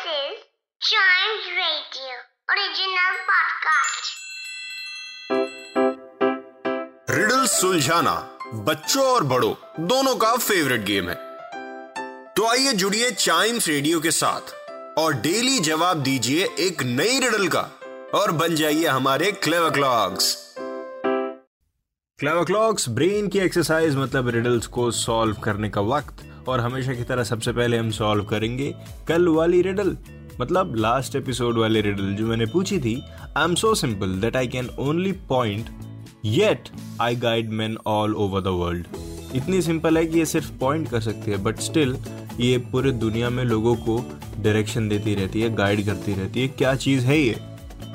Radio, original podcast. Riddle सुलझाना बच्चों और बड़ों, दोनों का फेवरेट गेम है। तो आइए जुड़िए चाइम्स रेडियो के साथ, और डेली जवाब दीजिए एक नई रिडल का, और बन जाइए हमारे clever clocks clever clocks brain की एक्सरसाइज मतलब रिडल्स को सॉल्व करने का वक्त। और हमेशा की तरह सबसे पहले हम सॉल्व करेंगे कल वाली रिडल। मतलब लास्ट एपिसोड वाली रिडल जो मैंने पूछी थी I am so simple that I can only point yet I guide man all over the world इतनी सिंपल है कि ये सिर्फ़ पॉइंट कर सकती है बट स्टिल ये पूरे दुनिया में लोगों को डायरेक्शन देती रहती है गाइड करती रहती है, क्या चीज़ है ये?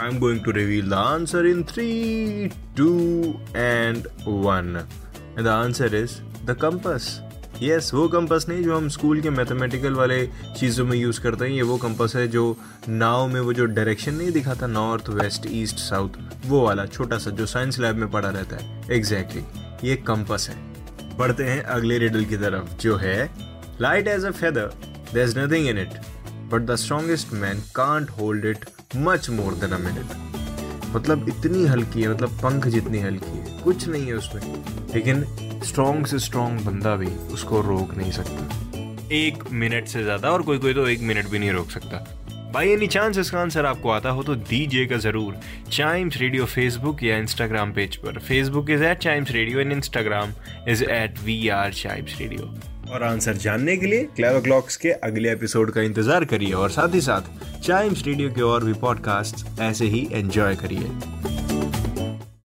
I am going to reveal the answer in three two and one the answer is the compass yes yes, वो कंपस नहीं जो हम स्कूल के मैथमेटिकल वाले चीज़ों में यूज़ करते हैं ये वो कंपस है जो नाव में वो जो डायरेक्शन नहीं दिखाता नॉर्थ वेस्ट ईस्ट साउथ वो वाला छोटा सा जो साइंस लैब में पढ़ा रहता है। एग्जैक्टली exactly, ये कंपस है। बढ़ते हैं अगले रिडल की तरफ़ जो है light as a feather there is nothing in it but the strongest man can't hold it much more than a minute मतलब इतनी हल्की है मतलब पंख जितनी हल्की है। कुछ नहीं है उसमें। लेकिन स्ट्रॉन्ग से स्ट्रॉन्ग बंदा भी उसको रोक नहीं सकता। एक मिनट से ज़्यादा और कोई कोई तो एक मिनट भी नहीं रोक सकता। बाई एनी चांस इसका आंसर आपको आता हो तो दीजिएगा ज़रूर। चाइम्स रेडियो फेसबुक या इंस्टाग्राम पेज पर। Facebook is at Chimes Radio and Instagram is at we are Chimes Radio और आंसर जानने के लिए क्लेवर क्लॉक्स के अगले एपिसोड का इंतज़ार करिए और साथ ही साथ चाइम्स रेडियो के और भी पॉडकास्ट ऐसे ही एंजॉय करिए।